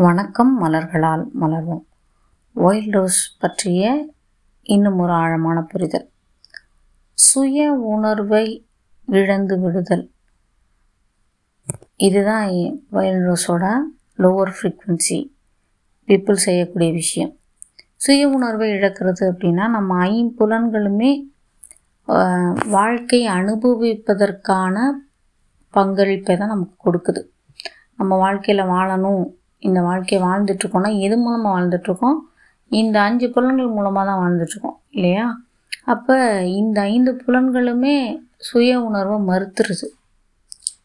வணக்கம் மலர்களால் மலர்வோம். Wild rose பற்றிய இன்னும் ஒரு ஆழமான புரிதல். சுய உணர்வை இழந்து விடுதல். இதுதான் ஒயில்ட் ரோஸோட லோவர் ஃப்ரீக்குவென்சி பீப்புள் செய்யக்கூடிய விஷயம். சுய உணர்வை இழக்கிறது அப்படின்னா நம்ம ஐம்புலன்களுமே வாழ்க்கை அனுபவிப்பதற்கான பங்களிப்பை தான் நமக்கு கொடுக்குது. நம்ம வாழ்க்கையில் வாழணும். இந்த வாழ்க்கையை வாழ்ந்துட்டுருக்கோன்னா எது மூலமாக வாழ்ந்துட்டுருக்கோம்? இந்த அஞ்சு புலன்கள் மூலமாக தான் வாழ்ந்துட்டுருக்கோம் இல்லையா? அப்போ இந்த ஐந்து புலன்களுமே சுய உணர்வை மறுத்துருது.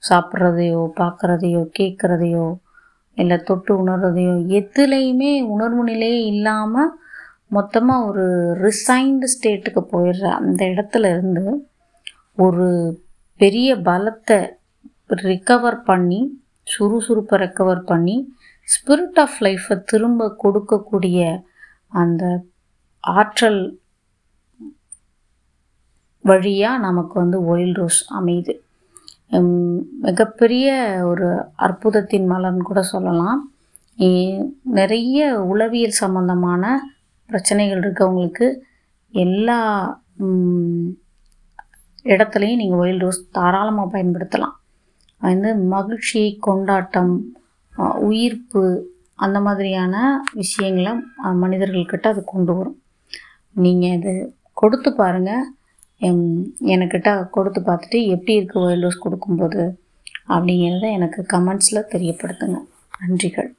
சாப்பிட்றதையோ பார்க்குறதையோ கேட்குறதையோ இல்லை தொட்டு உணர்றதையோ எதுலேயுமே உணர்வு நிலையே இல்லாமல் மொத்தமாக ஒரு ரிசைன்டு ஸ்டேட்டுக்கு போயிடுற அந்த இடத்துல இருந்து ஒரு பெரிய பலத்தை ரிக்கவர் பண்ணி சுறுசுறுப்பை ரெக்கவர் பண்ணி ஸ்பிரிட் ஆஃப் லைஃப்பை திரும்ப கொடுக்கக்கூடிய அந்த ஆற்றல் வழியாக நமக்கு வந்து ஒயில் ரோஸ் அமையுது. மிகப்பெரிய ஒரு அற்புதத்தின் மலர்னு கூட சொல்லலாம். நிறைய உளவியல் சம்பந்தமான பிரச்சனைகள் இருக்கவங்களுக்கு எல்லா இடத்துலையும் நீங்கள் ஒயில் ரோஸ் தாராளமாக பயன்படுத்தலாம். வந்து மகிழ்ச்சி கொண்டாட்டம் உயிர்ப்பு அந்த மாதிரியான விஷயங்களை மனிதர்கள்கிட்ட அது கொண்டு வரும். நீங்கள் இது கொடுத்து பாருங்கள் எனக்கிட்ட கொடுத்து பார்த்துட்டு எப்படி இருக்குது ஒயர் ரோஸ் கொடுக்கும்போது அப்படிங்கிறத எனக்கு கமெண்ட்ஸில் தெரியப்படுத்துங்க. நன்றிகள்.